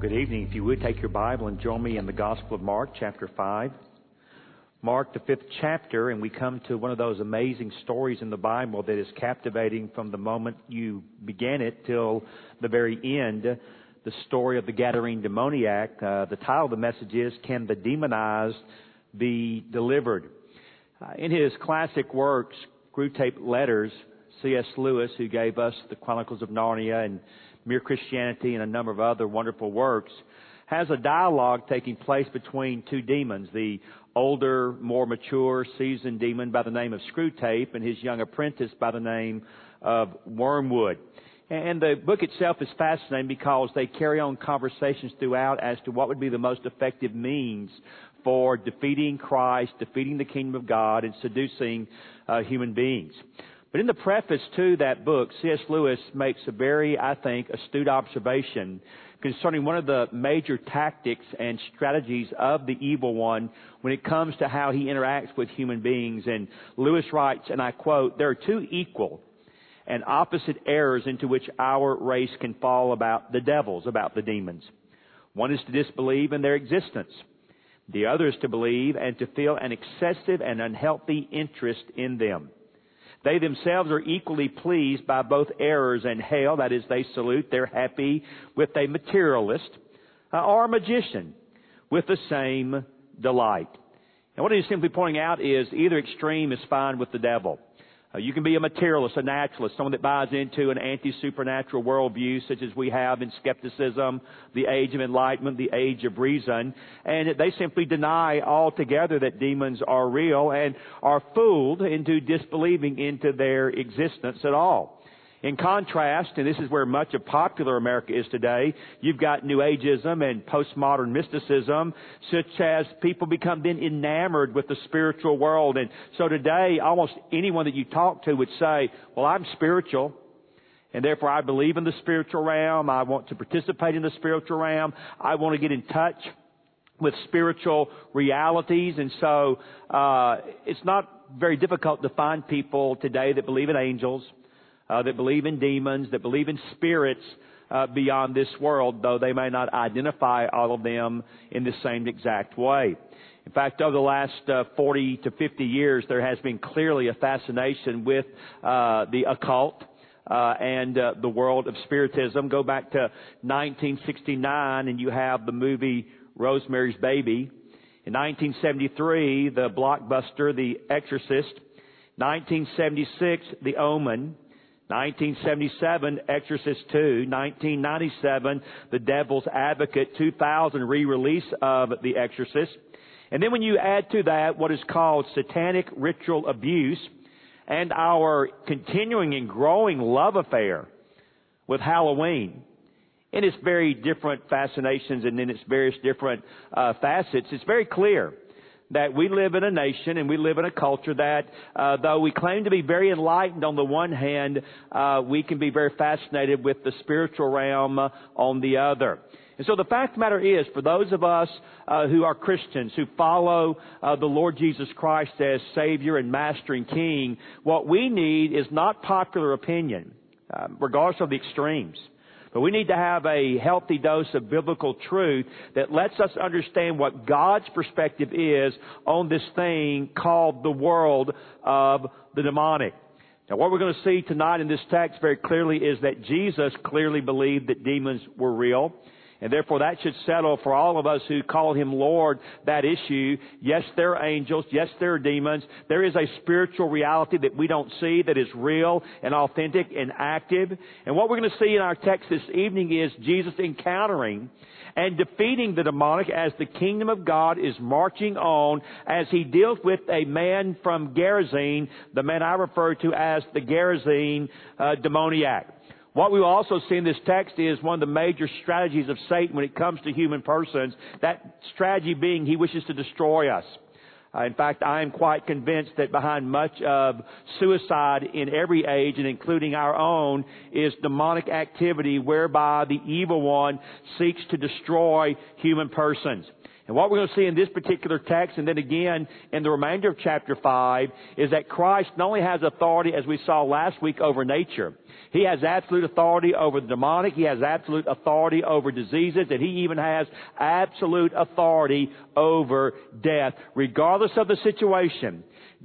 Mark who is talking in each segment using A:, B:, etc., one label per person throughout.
A: Good evening. If you would take your Bible and join me in the Gospel of Mark, chapter 5. Mark, the fifth chapter, and we come to one of those amazing stories in the Bible that is captivating from the moment you began it till the very end. The story of the Gadarene demoniac. Uh, the title of the message is Can the Demonized Be Delivered? Uh, in his classic works, Screwtape Letters, C.S. Lewis, who gave us the Chronicles of Narnia and Mere Christianity and a number of other wonderful works, has a dialogue taking place between two demons, the older, more mature, seasoned demon by the name of Screwtape and his young apprentice by the name of Wormwood. And the book itself is fascinating because they carry on conversations throughout as to what would be the most effective means for defeating Christ, defeating the kingdom of God, and seducing uh, human beings. But in the preface to that book, C.S. Lewis makes a very, I think, astute observation concerning one of the major tactics and strategies of the evil one when it comes to how he interacts with human beings. And Lewis writes, and I quote, there are two equal and opposite errors into which our race can fall about the devils, about the demons. One is to disbelieve in their existence. The other is to believe and to feel an excessive and unhealthy interest in them. They themselves are equally pleased by both errors and hell, that is, they salute, they're happy with a materialist uh, or a magician with the same delight. And what he's simply pointing out is either extreme is fine with the devil. Uh, you can be a materialist, a naturalist, someone that buys into an anti-supernatural worldview such as we have in skepticism, the age of enlightenment, the age of reason, and they simply deny altogether that demons are real and are fooled into disbelieving into their existence at all. In contrast, and this is where much of popular America is today, you've got New Ageism and postmodern mysticism, such as people become then enamored with the spiritual world. And so today, almost anyone that you talk to would say, well, I'm spiritual. And therefore I believe in the spiritual realm. I want to participate in the spiritual realm. I want to get in touch with spiritual realities. And so, uh, it's not very difficult to find people today that believe in angels, uh, that believe in demons, that believe in spirits uh, beyond this world, though they may not identify all of them in the same exact way. In fact, over the last uh, 40 to 50 years, there has been clearly a fascination with uh, the occult. Uh, and uh, the world of spiritism. Go back to 1969, and you have the movie Rosemary's Baby. In 1973, the blockbuster The Exorcist. 1976, The Omen. 1977, Exorcist 2. 1997, The Devil's Advocate. 2000, re-release of The Exorcist. And then when you add to that what is called satanic ritual abuse and our continuing and growing love affair with Halloween, in its very different fascinations and in its various different uh, facets, it's very clear that we live in a nation and we live in a culture that, uh, though we claim to be very enlightened on the one hand, uh, we can be very fascinated with the spiritual realm uh, on the other. And so the fact of the matter is, for those of us uh, who are Christians, who follow uh, the Lord Jesus Christ as Savior and Master and King, what we need is not popular opinion, uh, regardless of the extremes. But we need to have a healthy dose of biblical truth that lets us understand what God's perspective is on this thing called the world of the demonic. Now what we're going to see tonight in this text very clearly is that Jesus clearly believed that demons were real. And therefore that should settle for all of us who call Him Lord that issue. Yes, there are angels. Yes, there are demons. There is a spiritual reality that we don't see that is real and authentic and active. And what we're going to see in our text this evening is Jesus encountering and defeating the demonic as the kingdom of God is marching on as he deals with a man from Gerasene, the man I refer to as the Gerasene uh, demoniac. What we will also see in this text is one of the major strategies of Satan when it comes to human persons. That strategy being he wishes to destroy us. Uh, in fact, I am quite convinced that behind much of suicide in every age, and including our own, is demonic activity whereby the evil one seeks to destroy human persons. And what we're going to see in this particular text, and then again in the remainder of chapter 5, is that Christ not only has authority, as we saw last week, over nature, he has absolute authority over the demonic. He has absolute authority over diseases. And he even has absolute authority over death. Regardless of the situation,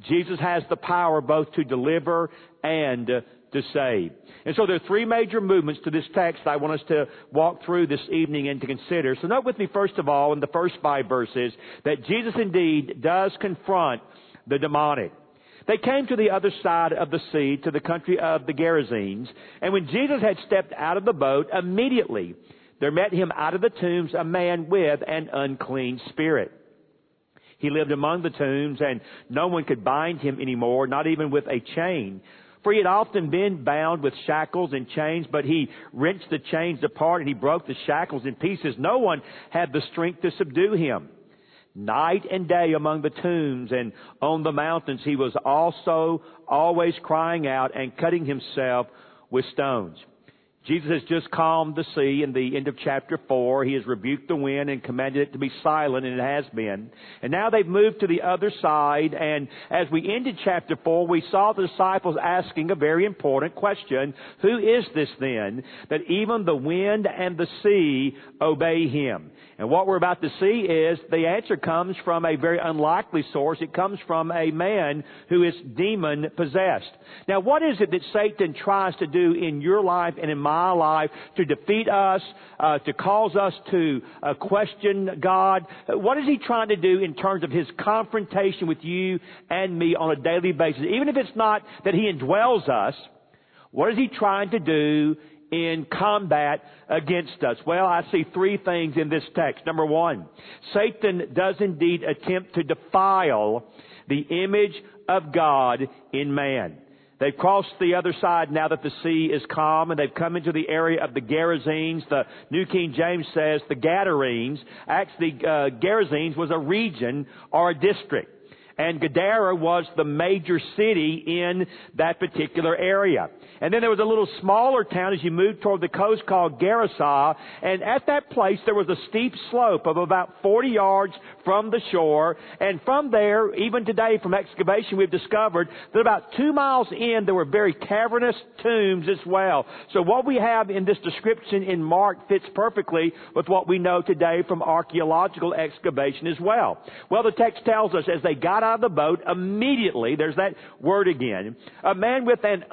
A: Jesus has the power both to deliver and to save. And so there are three major movements to this text I want us to walk through this evening and to consider. So note with me first of all in the first five verses that Jesus indeed does confront the demonic. They came to the other side of the sea, to the country of the Gerasenes, and when Jesus had stepped out of the boat, immediately there met him out of the tombs a man with an unclean spirit. He lived among the tombs, and no one could bind him anymore, not even with a chain. For he had often been bound with shackles and chains, but he wrenched the chains apart and he broke the shackles in pieces. No one had the strength to subdue him night and day among the tombs and on the mountains. He was also always crying out and cutting himself with stones. Jesus has just calmed the sea in the end of chapter 4. He has rebuked the wind and commanded it to be silent, and it has been. And now they've moved to the other side, and as we ended chapter 4, we saw the disciples asking a very important question. Who is this then, that even the wind and the sea obey him? And what we're about to see is the answer comes from a very unlikely source. It comes from a man who is demon possessed. Now what is it that Satan tries to do in your life and in my life to defeat us, uh, to cause us to uh, question God? What is he trying to do in terms of his confrontation with you and me on a daily basis? Even if it's not that he indwells us, what is he trying to do in combat against us? Well, I see three things in this text. Number one, Satan does indeed attempt to defile the image of God in man. They've crossed the other side now that the sea is calm and they've come into the area of the Gerasenes. The New King James says the Gadarenes. Actually, uh, Gerasenes was a region or a district. And Gadara was the major city in that particular area. And then there was a little smaller town as you moved toward the coast called Gerasa. And at that place there was a steep slope of about 40 yards from the shore. And from there, even today from excavation, we've discovered that about two miles in there were very cavernous tombs as well. So what we have in this description in Mark fits perfectly with what we know today from archaeological excavation as well. Well, the text tells us as they got out of the boat, immediately, there's that word again, a man with an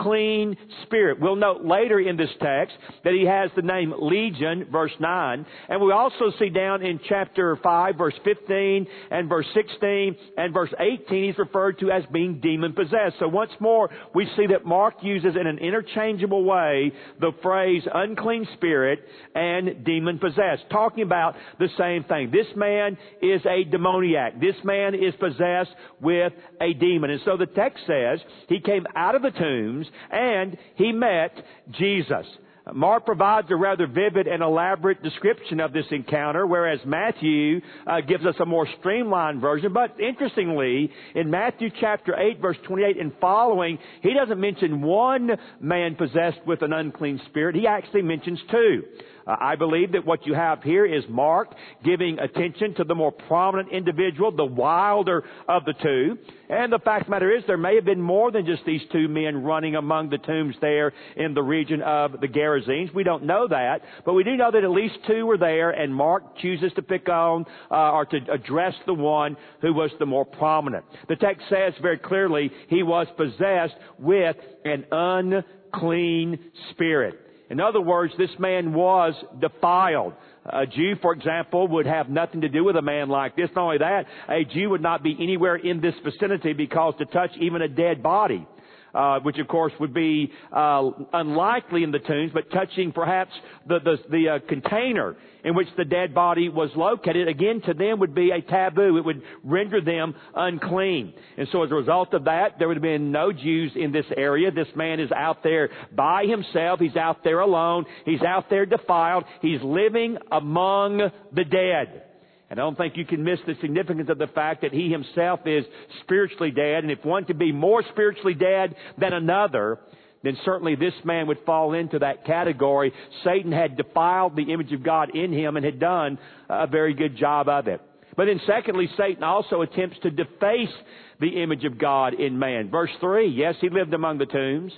A: unclean spirit. We'll note later in this text that he has the name Legion, verse 9. And we also see down in chapter 5, 5, verse 15, and verse 16, and verse 18, he's referred to as being demon possessed. So once more, we see that Mark uses in an interchangeable way the phrase unclean spirit and demon possessed, talking about the same thing. This man is a demoniac. This man is possessed with a demon. And so the text says he came out of the tombs and he met Jesus. Mark provides a rather vivid and elaborate description of this encounter, whereas Matthew uh, gives us a more streamlined version. But interestingly, in Matthew chapter 8, verse 28 and following, he doesn't mention one man possessed with an unclean spirit. He actually mentions two. Uh, I believe that what you have here is Mark giving attention to the more prominent individual, the wilder of the two. And the fact of the matter is there may have been more than just these two men running among the tombs there in the region of the Gerasenes. We don't know that, but we do know that at least two were there and Mark chooses to pick on uh, or to address the one who was the more prominent. The text says very clearly he was possessed with an unclean spirit. In other words, this man was defiled. A Jew, for example, would have nothing to do with a man like this. Not only that, a Jew would not be anywhere in this vicinity because to touch even a dead body
B: uh, which of course would be uh, unlikely in the tombs, but touching perhaps the the, the uh, container in which the dead body was located, again to them would be a taboo. It would render them unclean. And so as a result of that, there would have been no Jews in this area. This man is out there by himself. He's out there alone. He's out there defiled. He's living among the dead. And I don't think you can miss the significance of the fact that he himself is spiritually dead. And if one could be more spiritually dead than another, then certainly this man would fall into that category. Satan had defiled the image of God in him and had done a very good job of it. But then secondly, Satan also attempts to deface the image of God in man. Verse 3, yes, he lived among the tombs,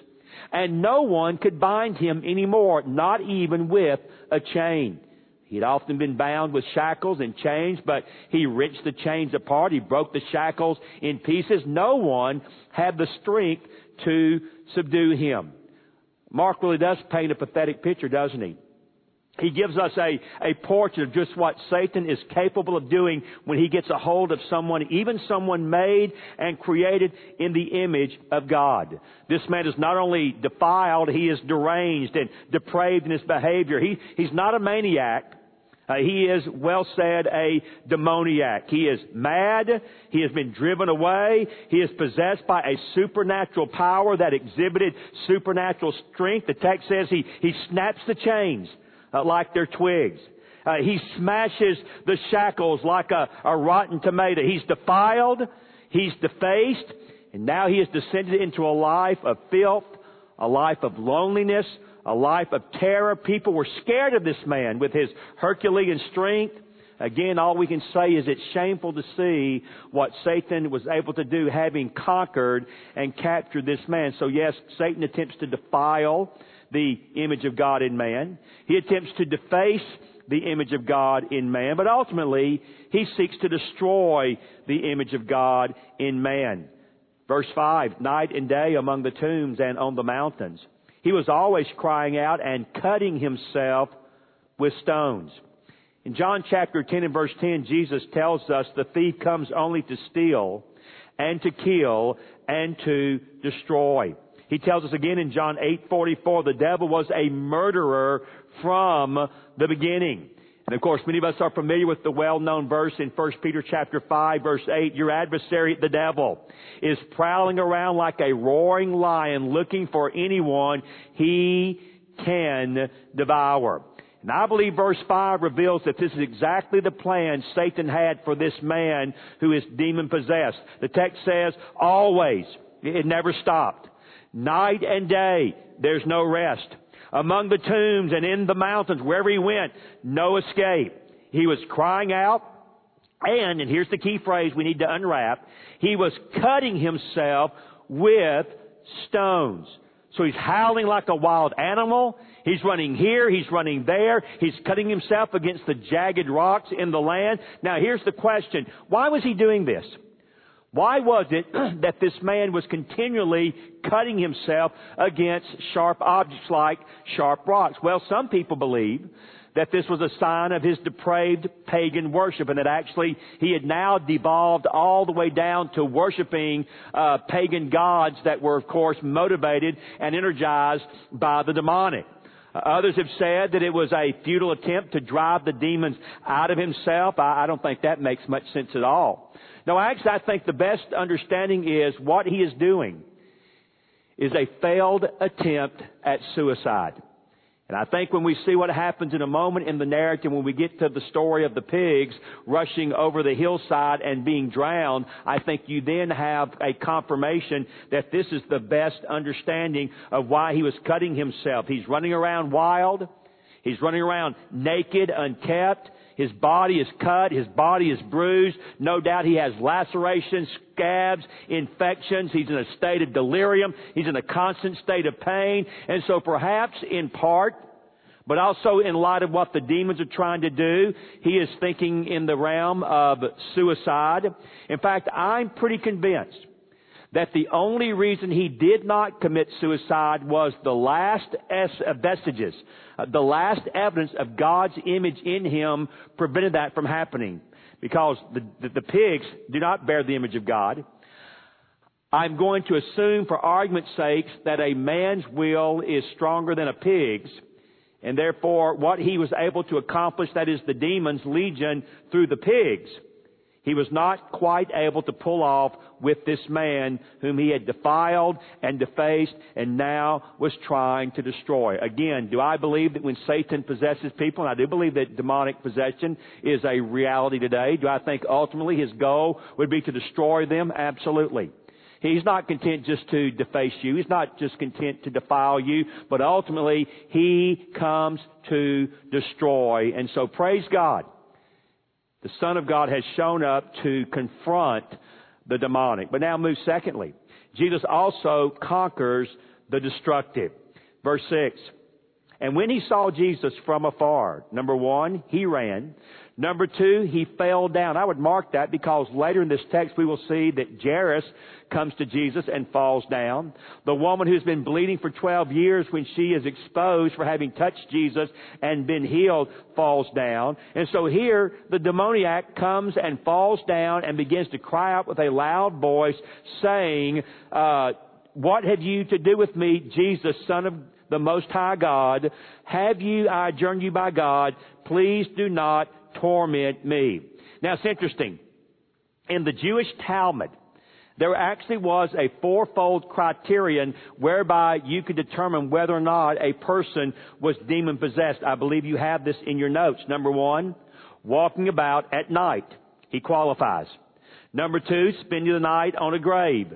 B: and no one could bind him anymore, not even with a chain. He had often been bound with shackles and chains, but he wrenched the chains apart. He broke the shackles in pieces. No one had the strength to subdue him. Mark really does paint a pathetic picture, doesn't he? He gives us a, a portrait of just what Satan is capable of doing when he gets a hold of someone, even someone made and created in the image of God. This man is not only defiled, he is deranged and depraved in his behavior. He, he's not a maniac. Uh, he is, well said, a demoniac. He is mad. He has been driven away. He is possessed by a supernatural power that exhibited supernatural strength. The text says he, he snaps the chains uh, like they're twigs. Uh, he smashes the shackles like a, a rotten tomato. He's defiled. He's defaced. And now he has descended into a life of filth, a life of loneliness, a life of terror. People were scared of this man with his Herculean strength. Again, all we can say is it's shameful to see what Satan was able to do having conquered and captured this man. So yes, Satan attempts to defile the image of God in man. He attempts to deface the image of God in man, but ultimately he seeks to destroy the image of God in man. Verse 5, night and day among the tombs and on the mountains. He was always crying out and cutting himself with stones. In John chapter 10 and verse 10, Jesus tells us the thief comes only to steal and to kill and to destroy. He tells us again in John 8:44 the devil was a murderer from the beginning. And of course, many of us are familiar with the well-known verse in 1 Peter chapter 5 verse 8, your adversary, the devil, is prowling around like a roaring lion looking for anyone he can devour. And I believe verse 5 reveals that this is exactly the plan Satan had for this man who is demon possessed. The text says, always. It never stopped. Night and day, there's no rest among the tombs and in the mountains, wherever he went, no escape. He was crying out, and, and here's the key phrase we need to unwrap, he was cutting himself with stones. So he's howling like a wild animal. He's running here. He's running there. He's cutting himself against the jagged rocks in the land. Now here's the question. Why was he doing this? Why was it that this man was continually cutting himself against sharp objects like sharp rocks? Well, some people believe that this was a sign of his depraved pagan worship and that actually he had now devolved all the way down to worshiping uh, pagan gods that were of course motivated and energized by the demonic. Others have said that it was a futile attempt to drive the demons out of himself. I, I don't think that makes much sense at all. No, actually, I think the best understanding is what he is doing is a failed attempt at suicide. And I think when we see what happens in a moment in the narrative, when we get to the story of the pigs rushing over the hillside and being drowned, I think you then have a confirmation that this is the best understanding of why he was cutting himself. He's running around wild. He's running around naked, unkept. His body is cut. His body is bruised. No doubt he has lacerations, scabs, infections. He's in a state of delirium. He's in a constant state of pain. And so perhaps in part, but also in light of what the demons are trying to do, he is thinking in the realm of suicide. In fact, I'm pretty convinced that the only reason he did not commit suicide was the last vestiges, uh, the last evidence of God's image in him prevented that from happening. Because the, the, the pigs do not bear the image of God.
A: I'm going to assume for argument's sake that a man's will is stronger than a pig's, and therefore what he was able to accomplish, that is the demon's legion through the pigs, he was not quite able to pull off with this man whom he had defiled and defaced and now was trying to destroy. Again, do I believe that when Satan possesses people, and I do believe that demonic possession is a reality today, do I think ultimately his goal would be to destroy them? Absolutely. He's not content just to deface you. He's not just content to defile you, but ultimately he comes to destroy. And so praise God the Son of God has shown up to confront the demonic. But now move secondly. Jesus also conquers the destructive. Verse 6. And when he saw Jesus from afar, number one, he ran. Number two, he fell down. I would mark that because later in this text we will see that Jairus comes to Jesus and falls down. The woman who's been bleeding for 12 years when she is exposed for having touched Jesus and been healed falls down. And so here the demoniac comes and falls down and begins to cry out with a loud voice saying, uh, what have you to do with me, Jesus, son of the Most High God? Have you, I adjourn you by God, please do not torment me. Now it's interesting. In the Jewish Talmud, there actually was a fourfold criterion whereby you could determine whether or not a person was demon possessed. I believe you have this in your notes. Number one, walking about at night. He qualifies. Number two, spending the night on a grave.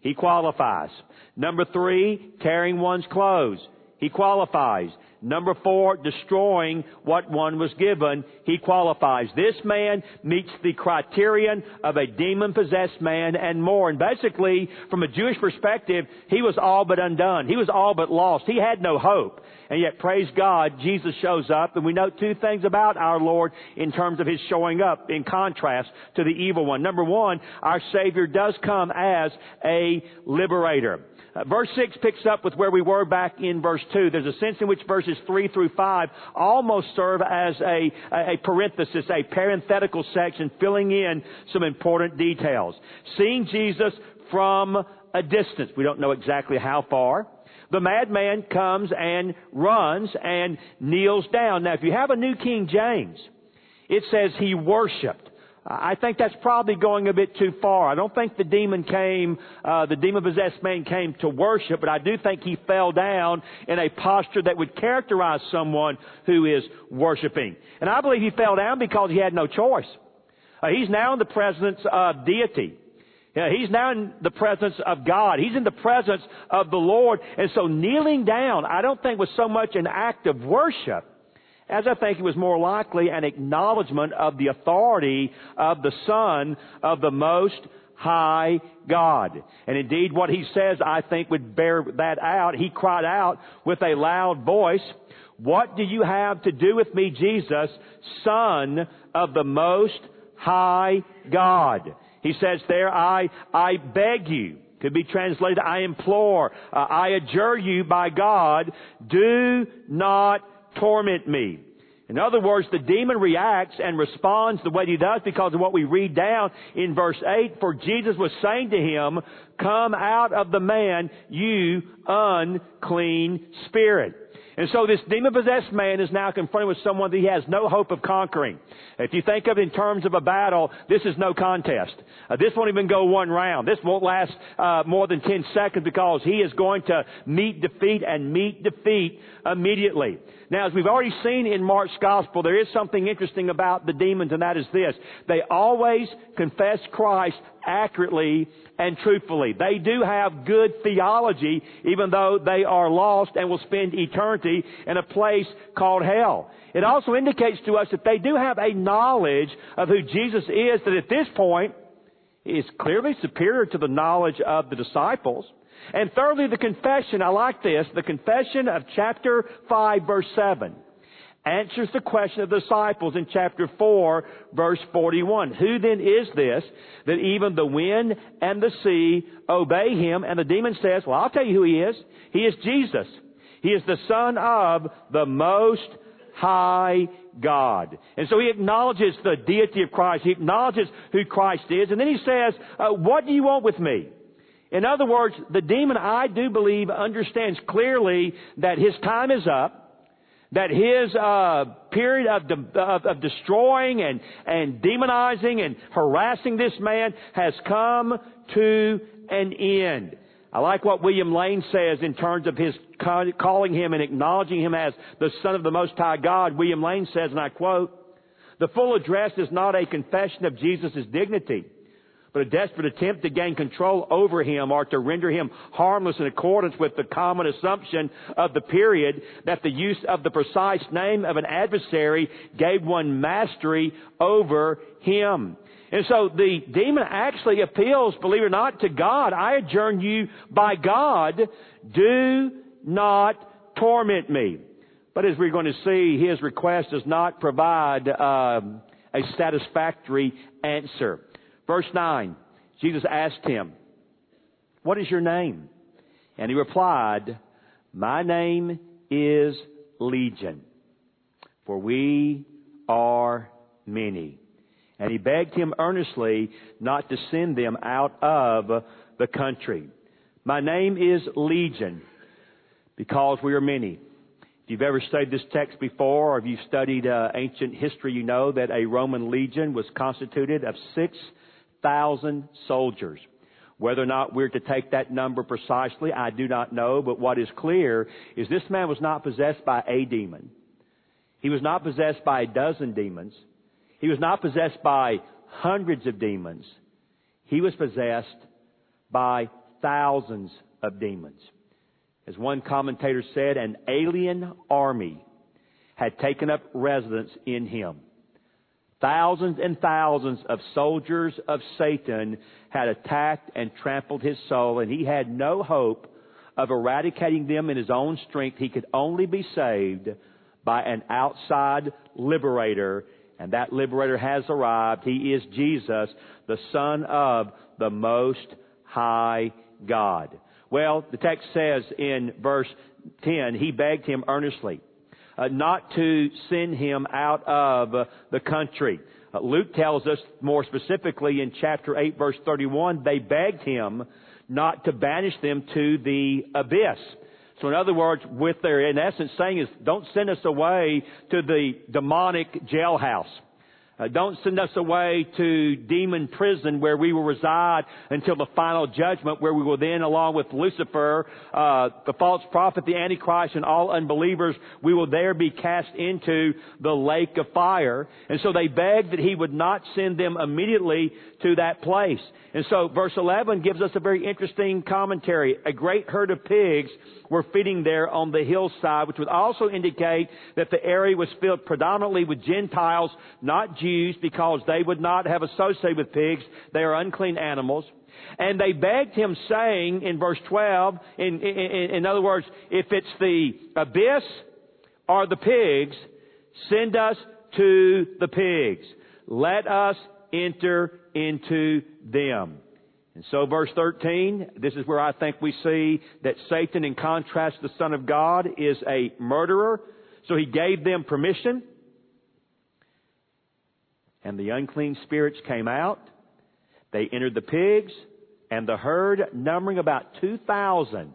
A: He qualifies. Number three, tearing one's clothes. He qualifies. Number four, destroying what one was given. He qualifies. This man meets the criterion of a demon possessed man and more. And basically, from a Jewish perspective, he was all but undone. He was all but lost. He had no hope. And yet, praise God, Jesus shows up, and we note two things about our Lord in terms of His showing up in contrast to the evil one. Number one, our Savior does come as a liberator. Uh, verse 6 picks up with where we were back in verse 2. There's a sense in which verses 3 through 5 almost serve as a, a parenthesis, a parenthetical section filling in some important details. Seeing Jesus from a distance. We don't know exactly how far. The madman comes and runs and kneels down. Now, if you have a New King James, it says he worshiped. I think that's probably going a bit too far. I don't think the demon came, uh, the demon possessed man came to worship, but I do think he fell down in a posture that would characterize someone who is worshiping. And I believe he fell down because he had no choice. Uh, he's now in the presence of deity. Yeah, he's now in the presence of God. He's in the presence of the Lord. And so kneeling down, I don't think was so much an act of worship as I think it was more likely an acknowledgement of the authority of the Son of the Most High God. And indeed, what he says, I think, would bear that out. He cried out with a loud voice, What do you have to do with me, Jesus, Son of the Most High God? He says there, I, I beg you. Could be translated, I implore, uh, I adjure you by God, do not torment me. In other words, the demon reacts and responds the way he does because of what we read down in verse 8. For Jesus was saying to him, Come out of the man, you unclean spirit. And so this demon-possessed man is now confronted with someone that he has no hope of conquering. If you think of it in terms of a battle, this is no contest. Uh, this won't even go one round. This won't last uh, more than 10 seconds because he is going to meet defeat and meet defeat immediately. Now, as we've already seen in Mark's gospel, there is something interesting about the demons, and that is this. They always confess Christ accurately and truthfully. They do have good theology, even though they are lost and will spend eternity in a place called hell. It also indicates to us that they do have a knowledge of who Jesus is that at this point is clearly superior to the knowledge of the disciples. And thirdly, the confession. I like this. The confession of chapter 5 verse 7 answers the question of the disciples in chapter 4 verse 41. Who then is this that even the wind and the sea obey him? And the demon says, well, I'll tell you who he is. He is Jesus. He is the son of the most high God. And so he acknowledges the deity of Christ. He acknowledges who Christ is. And then he says, uh, what do you want with me?
B: In other words, the demon, I do believe, understands clearly that his time is up, that his uh, period of, de- of, of destroying and, and demonizing and harassing this man has come to an end. I like what William Lane says in terms of his calling him and acknowledging him as the Son of the Most High God. William Lane says, and I quote, the full address is not a confession of Jesus' dignity but a desperate attempt to gain control over him or to render him harmless in accordance with the common assumption of the period that the use of the precise name of an adversary gave one mastery over him. And so the demon actually appeals, believe it or not, to God. I adjourn you by God. Do not torment me. But as we're going to see, his request does not provide um, a satisfactory answer. Verse 9, Jesus asked him, What is your name? And he replied, My name is Legion, for we are many. And he begged him earnestly not to send them out of the country. My name is Legion, because we are many. If you've ever studied this text before, or if you've studied uh, ancient history, you know that a Roman legion was constituted of six thousand soldiers. Whether or not we're to take that number precisely, I do not know, but what is clear is this man was not possessed by a demon. He was not possessed by a dozen demons. He was not possessed by hundreds of demons. He was possessed by thousands of demons. As one commentator said, an alien army had taken up residence in him. Thousands and thousands of soldiers of Satan had attacked and trampled his soul, and he had no hope of eradicating them in his own strength. He could only be saved by an outside liberator, and that liberator has arrived. He is Jesus, the Son of the Most High God. Well, the text says in verse 10, he begged him earnestly not to send him out of uh, the country. Uh, Luke tells us more specifically in chapter 8 verse 31, they begged him not to banish them to the abyss. So in other words, with they're in essence saying is, don't send us away to the demonic jailhouse. Uh, don't send us away to demon prison where we will reside until the final judgment where we will then, along with Lucifer, uh, the false prophet, the Antichrist, and all unbelievers, we will there be cast into the lake of fire. And so they begged that he would not send them immediately to that place. And so verse 11 gives us a very interesting commentary. A great herd of pigs were feeding there on the hillside, which would also indicate that the area was filled predominantly with Gentiles, not Jews, because they would not have associated with pigs. They are unclean animals. And they begged him, saying in verse 12, in, in, in other words, if it's the abyss or the pigs, send us to the pigs. Let us enter into them. And so verse 13, this is where I think we see that Satan, in contrast to the Son of God, is a murderer. So he gave them permission. And the unclean spirits came out. They entered the pigs, and the herd, numbering about 2,000,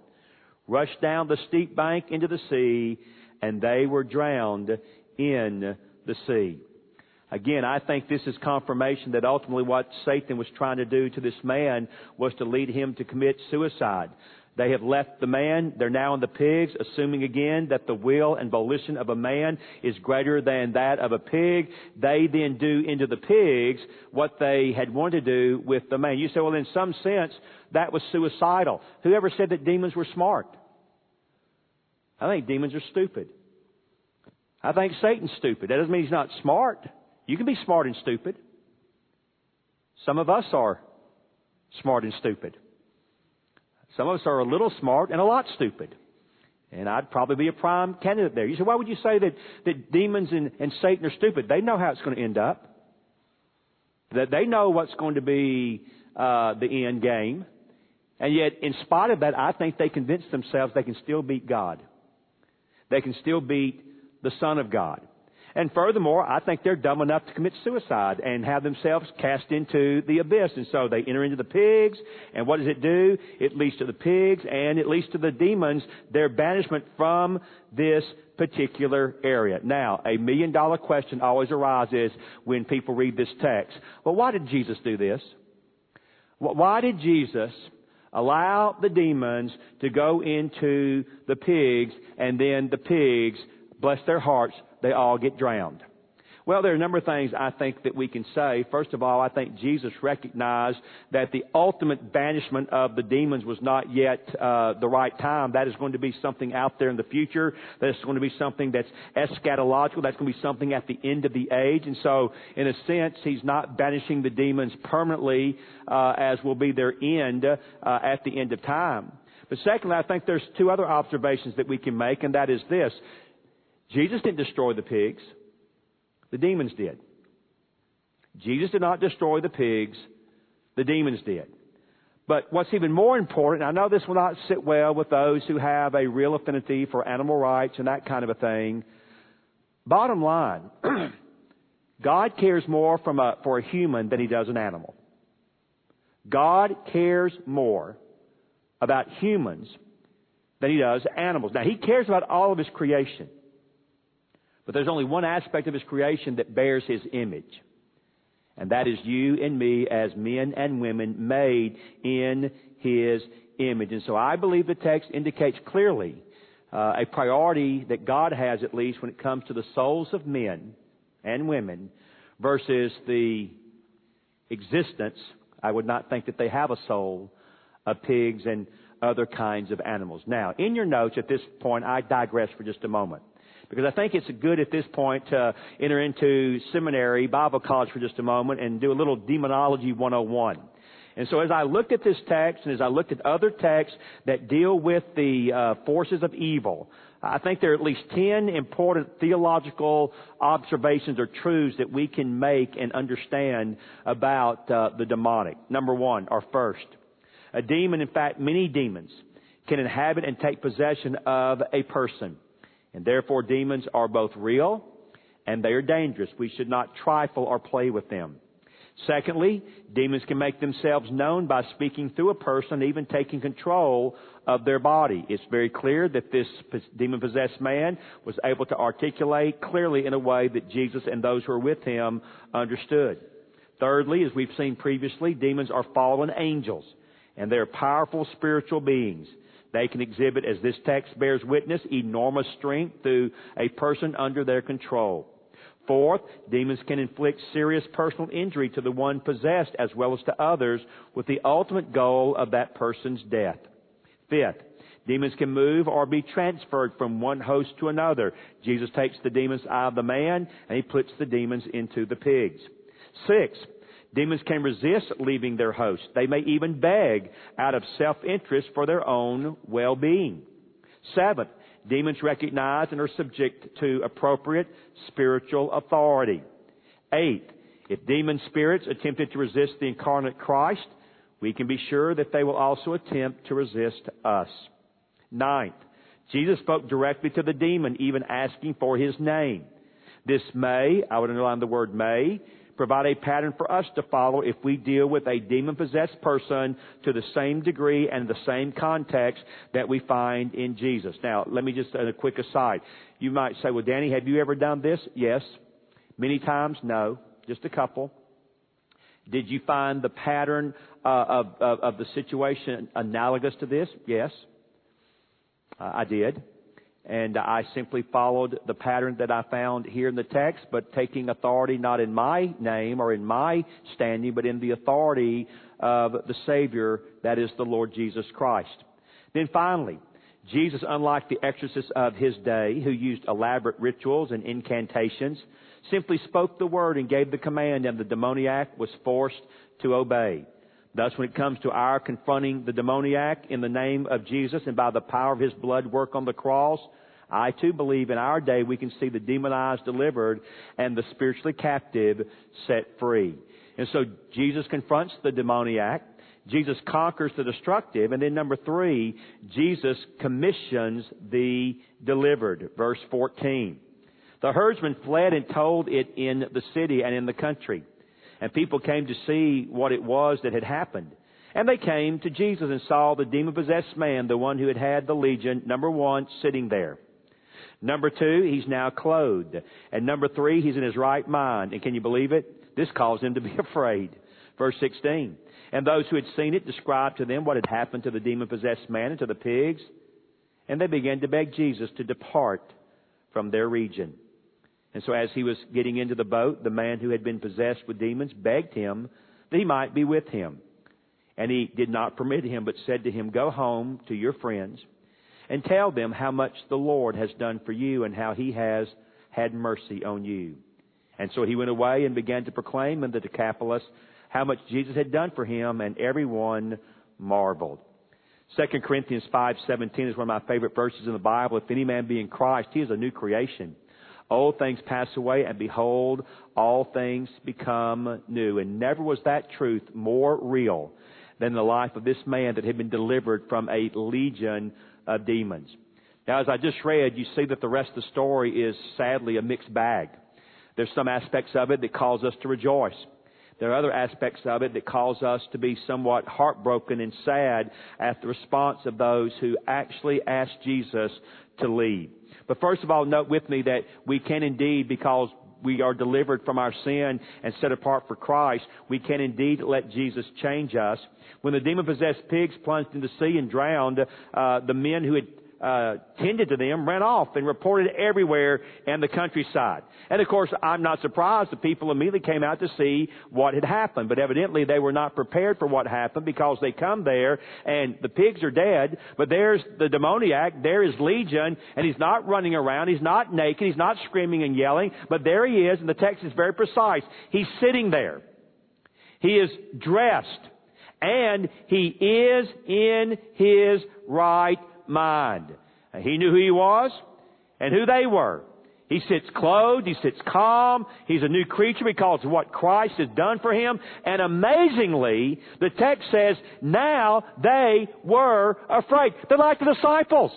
B: rushed down the steep bank into the sea, and they were drowned in the sea. Again, I think this is confirmation that ultimately what Satan was trying to do to this man was to lead him to commit suicide. They have left the man. They're now in the pigs, assuming again that the will and volition of a man is greater than that of a pig. They then do into the pigs what they had wanted to do with the man. You say, well, in some sense, that was suicidal. Whoever said that demons were smart? I think demons are stupid. I think Satan's stupid. That doesn't mean he's not smart. You can be smart and stupid. Some of us are smart and stupid. Some of us are a little smart and a lot stupid. And I'd probably be a prime candidate there. You say, why would you say that, that demons and, and Satan are stupid? They know how it's going to end up. That they know what's going to be uh, the end game. And yet, in spite of that, I think they convince themselves they can still beat God. They can still beat the Son of God. And furthermore, I think they're dumb enough to commit suicide and have themselves cast into the abyss. And so they enter into the pigs. And what does it do? It leads to the pigs and it leads to the demons their banishment from this particular area. Now, a million dollar question always arises when people read this text. Well, why did Jesus do this? Why did Jesus allow the demons to go into the pigs and then the pigs, bless their hearts, they all get drowned. Well, there are a number of things I think that we can say. First of all, I think Jesus recognized that the ultimate banishment of the demons was not yet uh, the right time. That is going to be something out there in the future. That is going to be something that's eschatological. That's going to be something at the end of the age. And so, in a sense, he's not banishing the demons permanently, uh, as will be their end uh, at the end of time. But secondly, I think there's two other observations that we can make, and that is this. Jesus didn't destroy the pigs. The demons did. Jesus did not destroy the pigs. The demons did. But what's even more important, I know this will not sit well with those who have a real affinity for animal rights and that kind of a thing. Bottom line, God cares more a, for a human than he does an animal. God cares more about humans than he does animals. Now, he cares about all of his creation. But there's only one aspect of His creation that bears His image. And that is you and me as men and women made in His image. And so I believe the text indicates clearly uh, a priority that God has, at least, when it comes to the souls of men and women versus the existence, I would not think that they have a soul, of pigs and other kinds of animals. Now, in your notes at this point, I digress for just a moment. Because I think it's good at this point to enter into seminary, Bible college for just a moment and do a little demonology 101. And so as I looked at this text and as I looked at other texts that deal with the uh, forces of evil, I think there are at least 10 important theological observations or truths that we can make and understand about uh, the demonic. Number one, or first, a demon, in fact, many demons, can inhabit and take possession of a person. And therefore, demons are both real and they are dangerous. We should not trifle or play with them. Secondly, demons can make themselves known by speaking through a person, even taking control of their body. It's very clear that this demon possessed man was able to articulate clearly in a way that Jesus and those who were with him understood. Thirdly, as we've seen previously, demons are fallen angels and they're powerful spiritual beings. They can exhibit, as this text bears witness, enormous strength through a person under their control. Fourth, demons can inflict serious personal injury to the one possessed as well as to others with the ultimate goal of that person's death. Fifth, demons can move or be transferred from one host to another. Jesus takes the demons out of the man and he puts the demons into the pigs. Sixth, Demons can resist leaving their host. They may even beg out of self-interest for their own well-being. Seventh, demons recognize and are subject to appropriate spiritual authority. Eighth, if demon spirits attempted to resist the incarnate Christ, we can be sure that they will also attempt to resist us. Ninth, Jesus spoke directly to the demon, even asking for his name. This may, I would underline the word may, provide a pattern for us to follow if we deal with a demon possessed person to the same degree and the same context that we find in Jesus. Now, let me just, a quick aside. You might say, well, Danny, have you ever done this? Yes. Many times? No. Just a couple. Did you find the pattern uh, of, of, of, the situation analogous to this? Yes. Uh, I did and I simply followed the pattern that I found here in the text, but taking authority not in my name or in my standing, but in the authority of the Savior, that is the Lord Jesus Christ. Then finally, Jesus, unlike the exorcists of his day, who used elaborate rituals and incantations, simply spoke the word and gave the command, and the demoniac was forced to obey. Thus, when it comes to our confronting the demoniac in the name of Jesus and by the power of His blood work on the cross, I too believe in our day we can see the demonized delivered and the spiritually captive set free. And so Jesus confronts the demoniac. Jesus conquers the destructive. And then number three, Jesus commissions the delivered. Verse 14.
A: The herdsmen fled and told it in the city and in the country. And people came to see what it was that had happened. And they came to Jesus and saw the demon possessed man, the one who had had the legion, number one, sitting there. Number two, he's now clothed. And number three, he's in his right mind. And can you believe it? This caused him to be afraid. Verse 16. And those who had seen it described to them what had happened to the demon possessed man and to the pigs. And they began to beg Jesus to depart from their region. And so as he was getting into the boat, the man who had been possessed with demons begged him that he might be with him. And he did not permit him, but said to him, Go home to your friends and tell them how much the Lord has done for you and how he has had mercy on you. And so he went away and began to proclaim in the Decapolis how much Jesus had done for him, and everyone marveled. 2 Corinthians 5:17 is one of my favorite verses in the Bible. If any man be in Christ, he is a new creation. Old things pass away, and behold, all things become new. And never was that truth more real than the life of this man that had been delivered from a legion of demons. Now, as I just read, you see that the rest of the story is sadly a mixed bag. There's some aspects of it that cause us to rejoice. There are other aspects of it that cause us to be somewhat heartbroken and sad at the response of those who actually asked Jesus to leave. But first of all, note with me that we can indeed, because we are delivered from our sin and set apart for Christ, we can indeed let Jesus change us. When the demon possessed pigs plunged into the sea and drowned, uh, the men who had uh, tended to them ran off and reported everywhere in the countryside. And of course, I'm not surprised. The people immediately came out to see what had happened. But evidently, they were not prepared for what happened because they come there and the pigs are dead. But there's the demoniac. There is Legion, and he's not running around. He's not naked. He's not screaming and yelling. But there he is, and the text is very precise. He's sitting there. He is dressed, and he is in his right mind. He knew who he was and who they were. He sits clothed, he sits calm, he's a new creature because of what Christ has done for him. And amazingly, the text says, now they were afraid. They're like the disciples.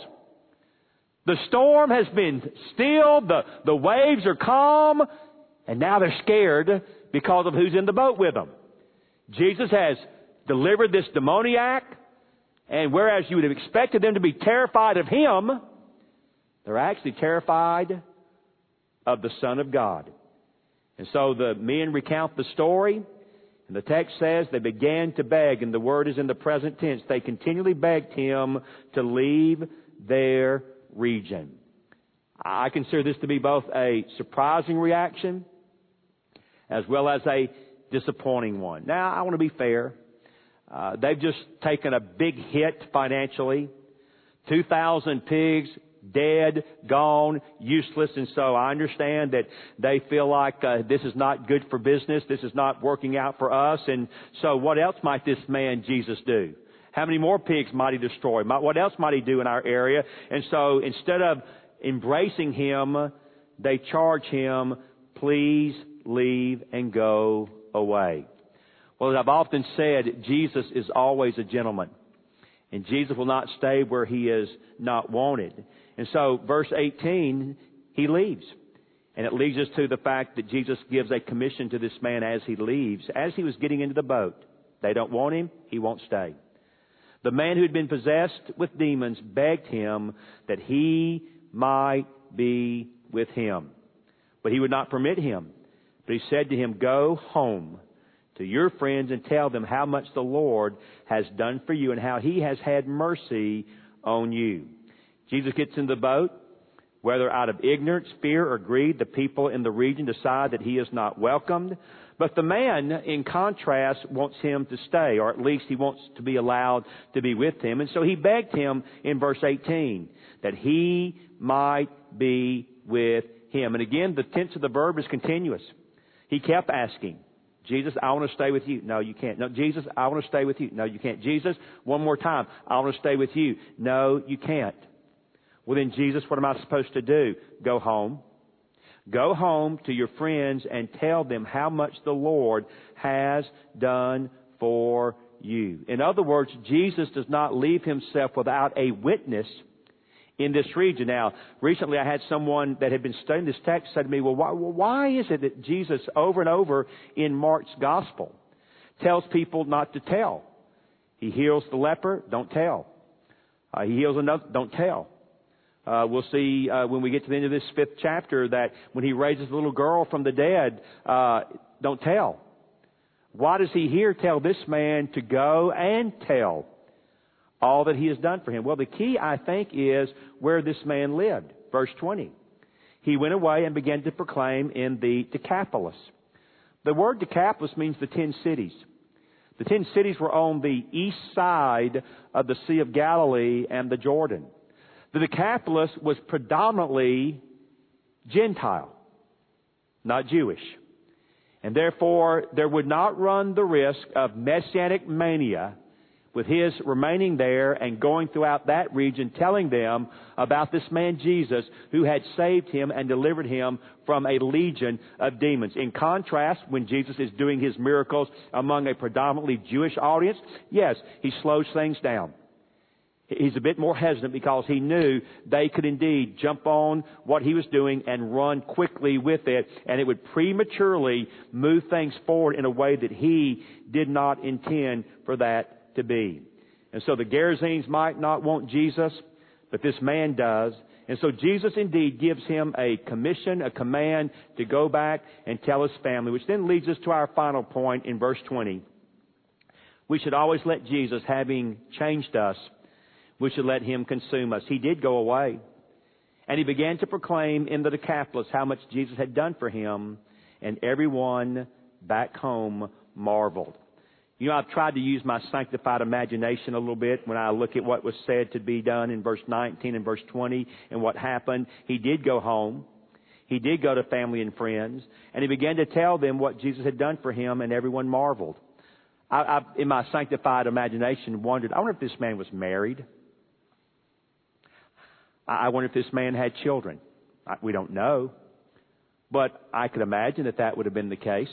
A: The storm has been stilled, the, the waves are calm, and now they're scared because of who's in the boat with them. Jesus has delivered this demoniac, and whereas you would have expected them to be terrified of him, they're actually terrified of the Son of God. And so the men recount the story, and the text says they began to beg, and the word is in the present tense. They continually begged him to leave their region. I consider this to be both a surprising reaction as well as a disappointing one. Now, I want to be fair. Uh, they've just taken a big hit financially. 2,000 pigs dead, gone, useless, and so I understand that they feel like uh, this is not good for business, this is not working out for us, and so what else might this man Jesus do? How many more pigs might he destroy? What else might he do in our area? And so instead of embracing him, they charge him, please leave and go away. Well, as I've often said, Jesus is always a gentleman. And Jesus will not stay where he is not wanted. And so, verse 18, he leaves. And it leads us to the fact that Jesus gives a commission to this man as he leaves. As he was getting into the boat, they don't want him, he won't stay. The man who had been possessed with demons begged him that he might be with him. But he would not permit him. But he said to him, Go home to your friends and tell them how much the Lord has done for you and how He has had mercy on you. Jesus gets in the boat. Whether out of ignorance, fear, or greed, the people in the region decide that he is not welcomed. But the man, in contrast, wants him to stay, or at least he wants to be allowed to be with him. And so he begged him in verse 18 that he might be with him. And again, the tense of the verb is continuous. He kept asking, Jesus, I want to stay with you. No, you can't. No, Jesus, I want to stay with you. No, you can't. Jesus, one more time. I want to stay with you. No, you can't. Well then, Jesus, what am I supposed to do? Go home. Go home to your friends and tell them how much the Lord has done for you. In other words, Jesus does not leave himself without a witness in this region. Now, recently I had someone that had been studying this text said to me, well, why, why is it that Jesus over and over in Mark's gospel tells people not to tell? He heals the leper, don't tell. Uh, he heals another, don't tell. Uh, we'll see uh, when we get to the end of this fifth chapter that when he raises the little girl from the dead, uh, don't tell. Why does he here tell this man to go and tell all that he has done for him? Well, the key, I think, is where this man lived. Verse 20. He went away and began to proclaim in the Decapolis. The word Decapolis means the ten cities. The ten cities were on the east side of the Sea of Galilee and the Jordan. The Decapolis was predominantly Gentile, not Jewish. And therefore, there would not run the risk of messianic mania with his remaining there and going throughout that region telling them about this man Jesus who had saved him and delivered him from a legion of demons. In contrast, when Jesus is doing his miracles among a predominantly Jewish audience, yes, he slows things down. He's a bit more hesitant because he knew they could indeed jump on what he was doing and run quickly with it, and it would prematurely move things forward in a way that he did not intend for that to be. And so the Gerasenes might not want Jesus, but this man does. And so Jesus indeed gives him a commission, a command to go back and tell his family, which then leads us to our final point in verse 20. We should always let Jesus, having changed us, we should let him consume us. He did go away. And he began to proclaim in the Decapolis how much Jesus had done for him, and everyone back home marveled. You know, I've tried to use my sanctified imagination a little bit when I look at what was said to be done in verse 19 and verse 20 and what happened. He did go home. He did go to family and friends, and he began to tell them what Jesus had done for him, and everyone marveled. I, I, in my sanctified imagination, wondered, I wonder if this man was married. I, I wonder if this man had children. We don't know. But I could imagine that that would have been the case.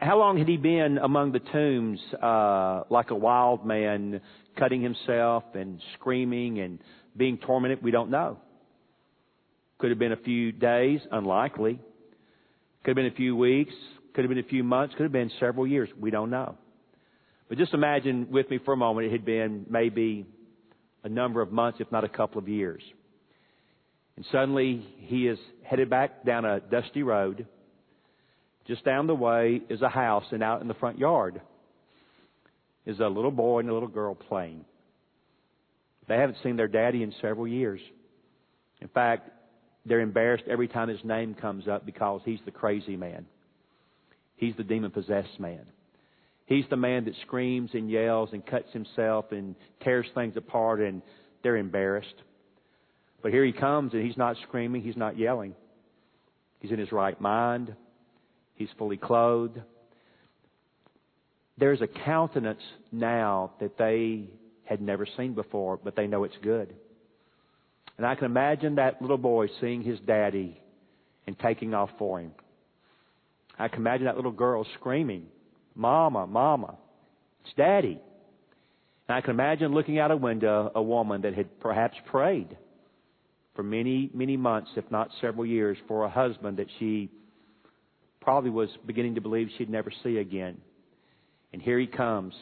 A: How long had he been among the tombs uh, like a wild man, cutting himself and screaming and being tormented? We don't know. Could have been a few days, unlikely. Could have been a few weeks. Could have been a few months. Could have been several years. We don't know. But just imagine with me for a moment it had been maybe a number of months, if not a couple of years. And suddenly he is headed back down a dusty road just down the way is a house, and out in the front yard is a little boy and a little girl playing. They haven't seen their daddy in several years. In fact, they're embarrassed every time his name comes up because he's the crazy man. He's the demon possessed man. He's the man that screams and yells and cuts himself and tears things apart, and they're embarrassed. But here he comes, and he's not screaming, he's not yelling. He's in his right mind. He's fully clothed. There's a countenance now that they had never seen before, but they know it's good. And I can imagine that little boy seeing his daddy and taking off for him. I can imagine that little girl screaming, Mama, Mama, it's Daddy. And I can imagine looking out a window a woman that had perhaps prayed for many, many months, if not several years, for a husband that she probably was beginning to believe she'd never see again. And here he comes,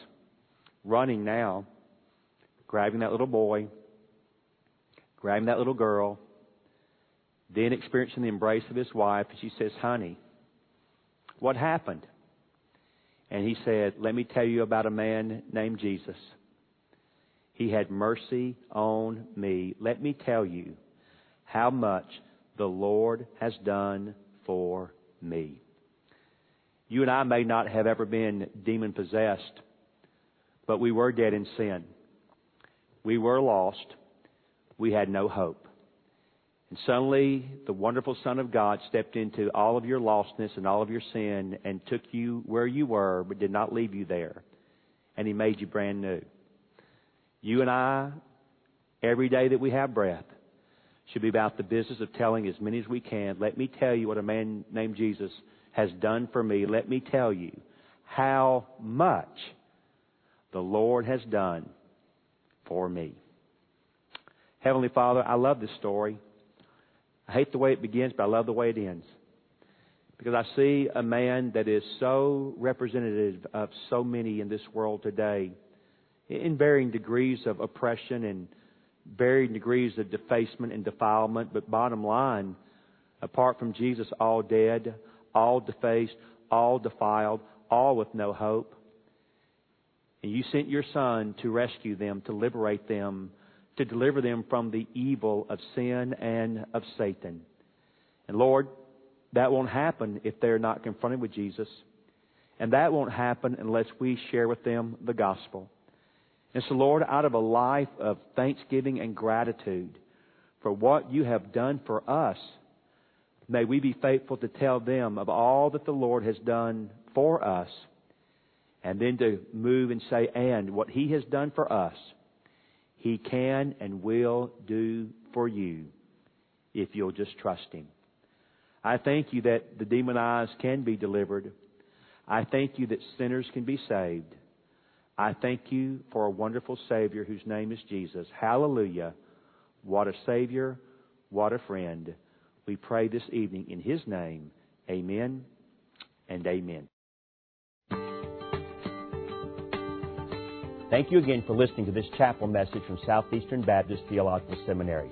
A: running now, grabbing that little boy, grabbing that little girl, then experiencing the embrace of his wife. And she says, Honey, what happened? And he said, Let me tell you about a man named Jesus. He had mercy on me. Let me tell you how much the Lord has done for me. You and I may not have ever been demon possessed, but we were dead in sin. We were lost. We had no hope. And suddenly, the wonderful Son of God stepped into all of your lostness and all of your sin and took you where you were, but did not leave you there. And He made you brand new. You and I, every day that we have breath, should be about the business of telling as many as we can. Let me tell you what a man named Jesus has done for me, let me tell you how much the Lord has done for me. Heavenly Father, I love this story. I hate the way it begins, but I love the way it ends. Because I see a man that is so representative of so many in this world today, in varying degrees of oppression and varying degrees of defacement and defilement, but bottom line, apart from Jesus, all dead, all defaced, all defiled, all with no hope. And you sent your Son to rescue them, to liberate them, to deliver them from the evil of sin and of Satan. And Lord, that won't happen if they're not confronted with Jesus. And that won't happen unless we share with them the gospel. And so, Lord, out of a life of thanksgiving and gratitude for what you have done for us, may we be faithful to tell them of all that the Lord has done for us, and then to move and say, and what he has done for us, he can and will do for you if you'll just trust him. I thank you that the demonized can be delivered. I thank you that sinners can be saved. I thank you for a wonderful Savior whose name is Jesus. Hallelujah. What a Savior. What a friend. We pray this evening in His name. Amen and amen.
B: Thank you again for listening to this chapel message from Southeastern Baptist Theological Seminary.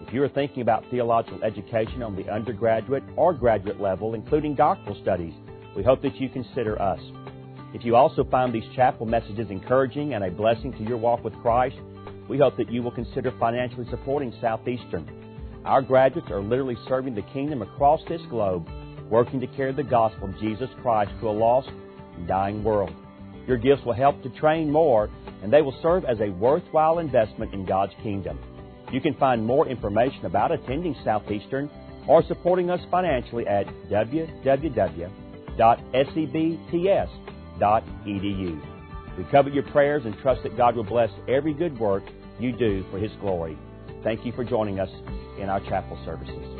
B: If you are thinking about theological education on the undergraduate or graduate level, including doctoral studies, we hope that you consider us. If you also find these chapel messages encouraging and a blessing to your walk with Christ, we hope that you will consider financially supporting Southeastern. Our graduates are literally serving the kingdom across this globe, working to carry the gospel of Jesus Christ to a lost and dying world. Your gifts will help to train more, and they will serve as a worthwhile investment in God's kingdom. You can find more information about attending Southeastern or supporting us financially at www.sebts.com edu. We covet your prayers and trust that God will bless every good work you do for His glory. Thank you for joining us in our chapel services.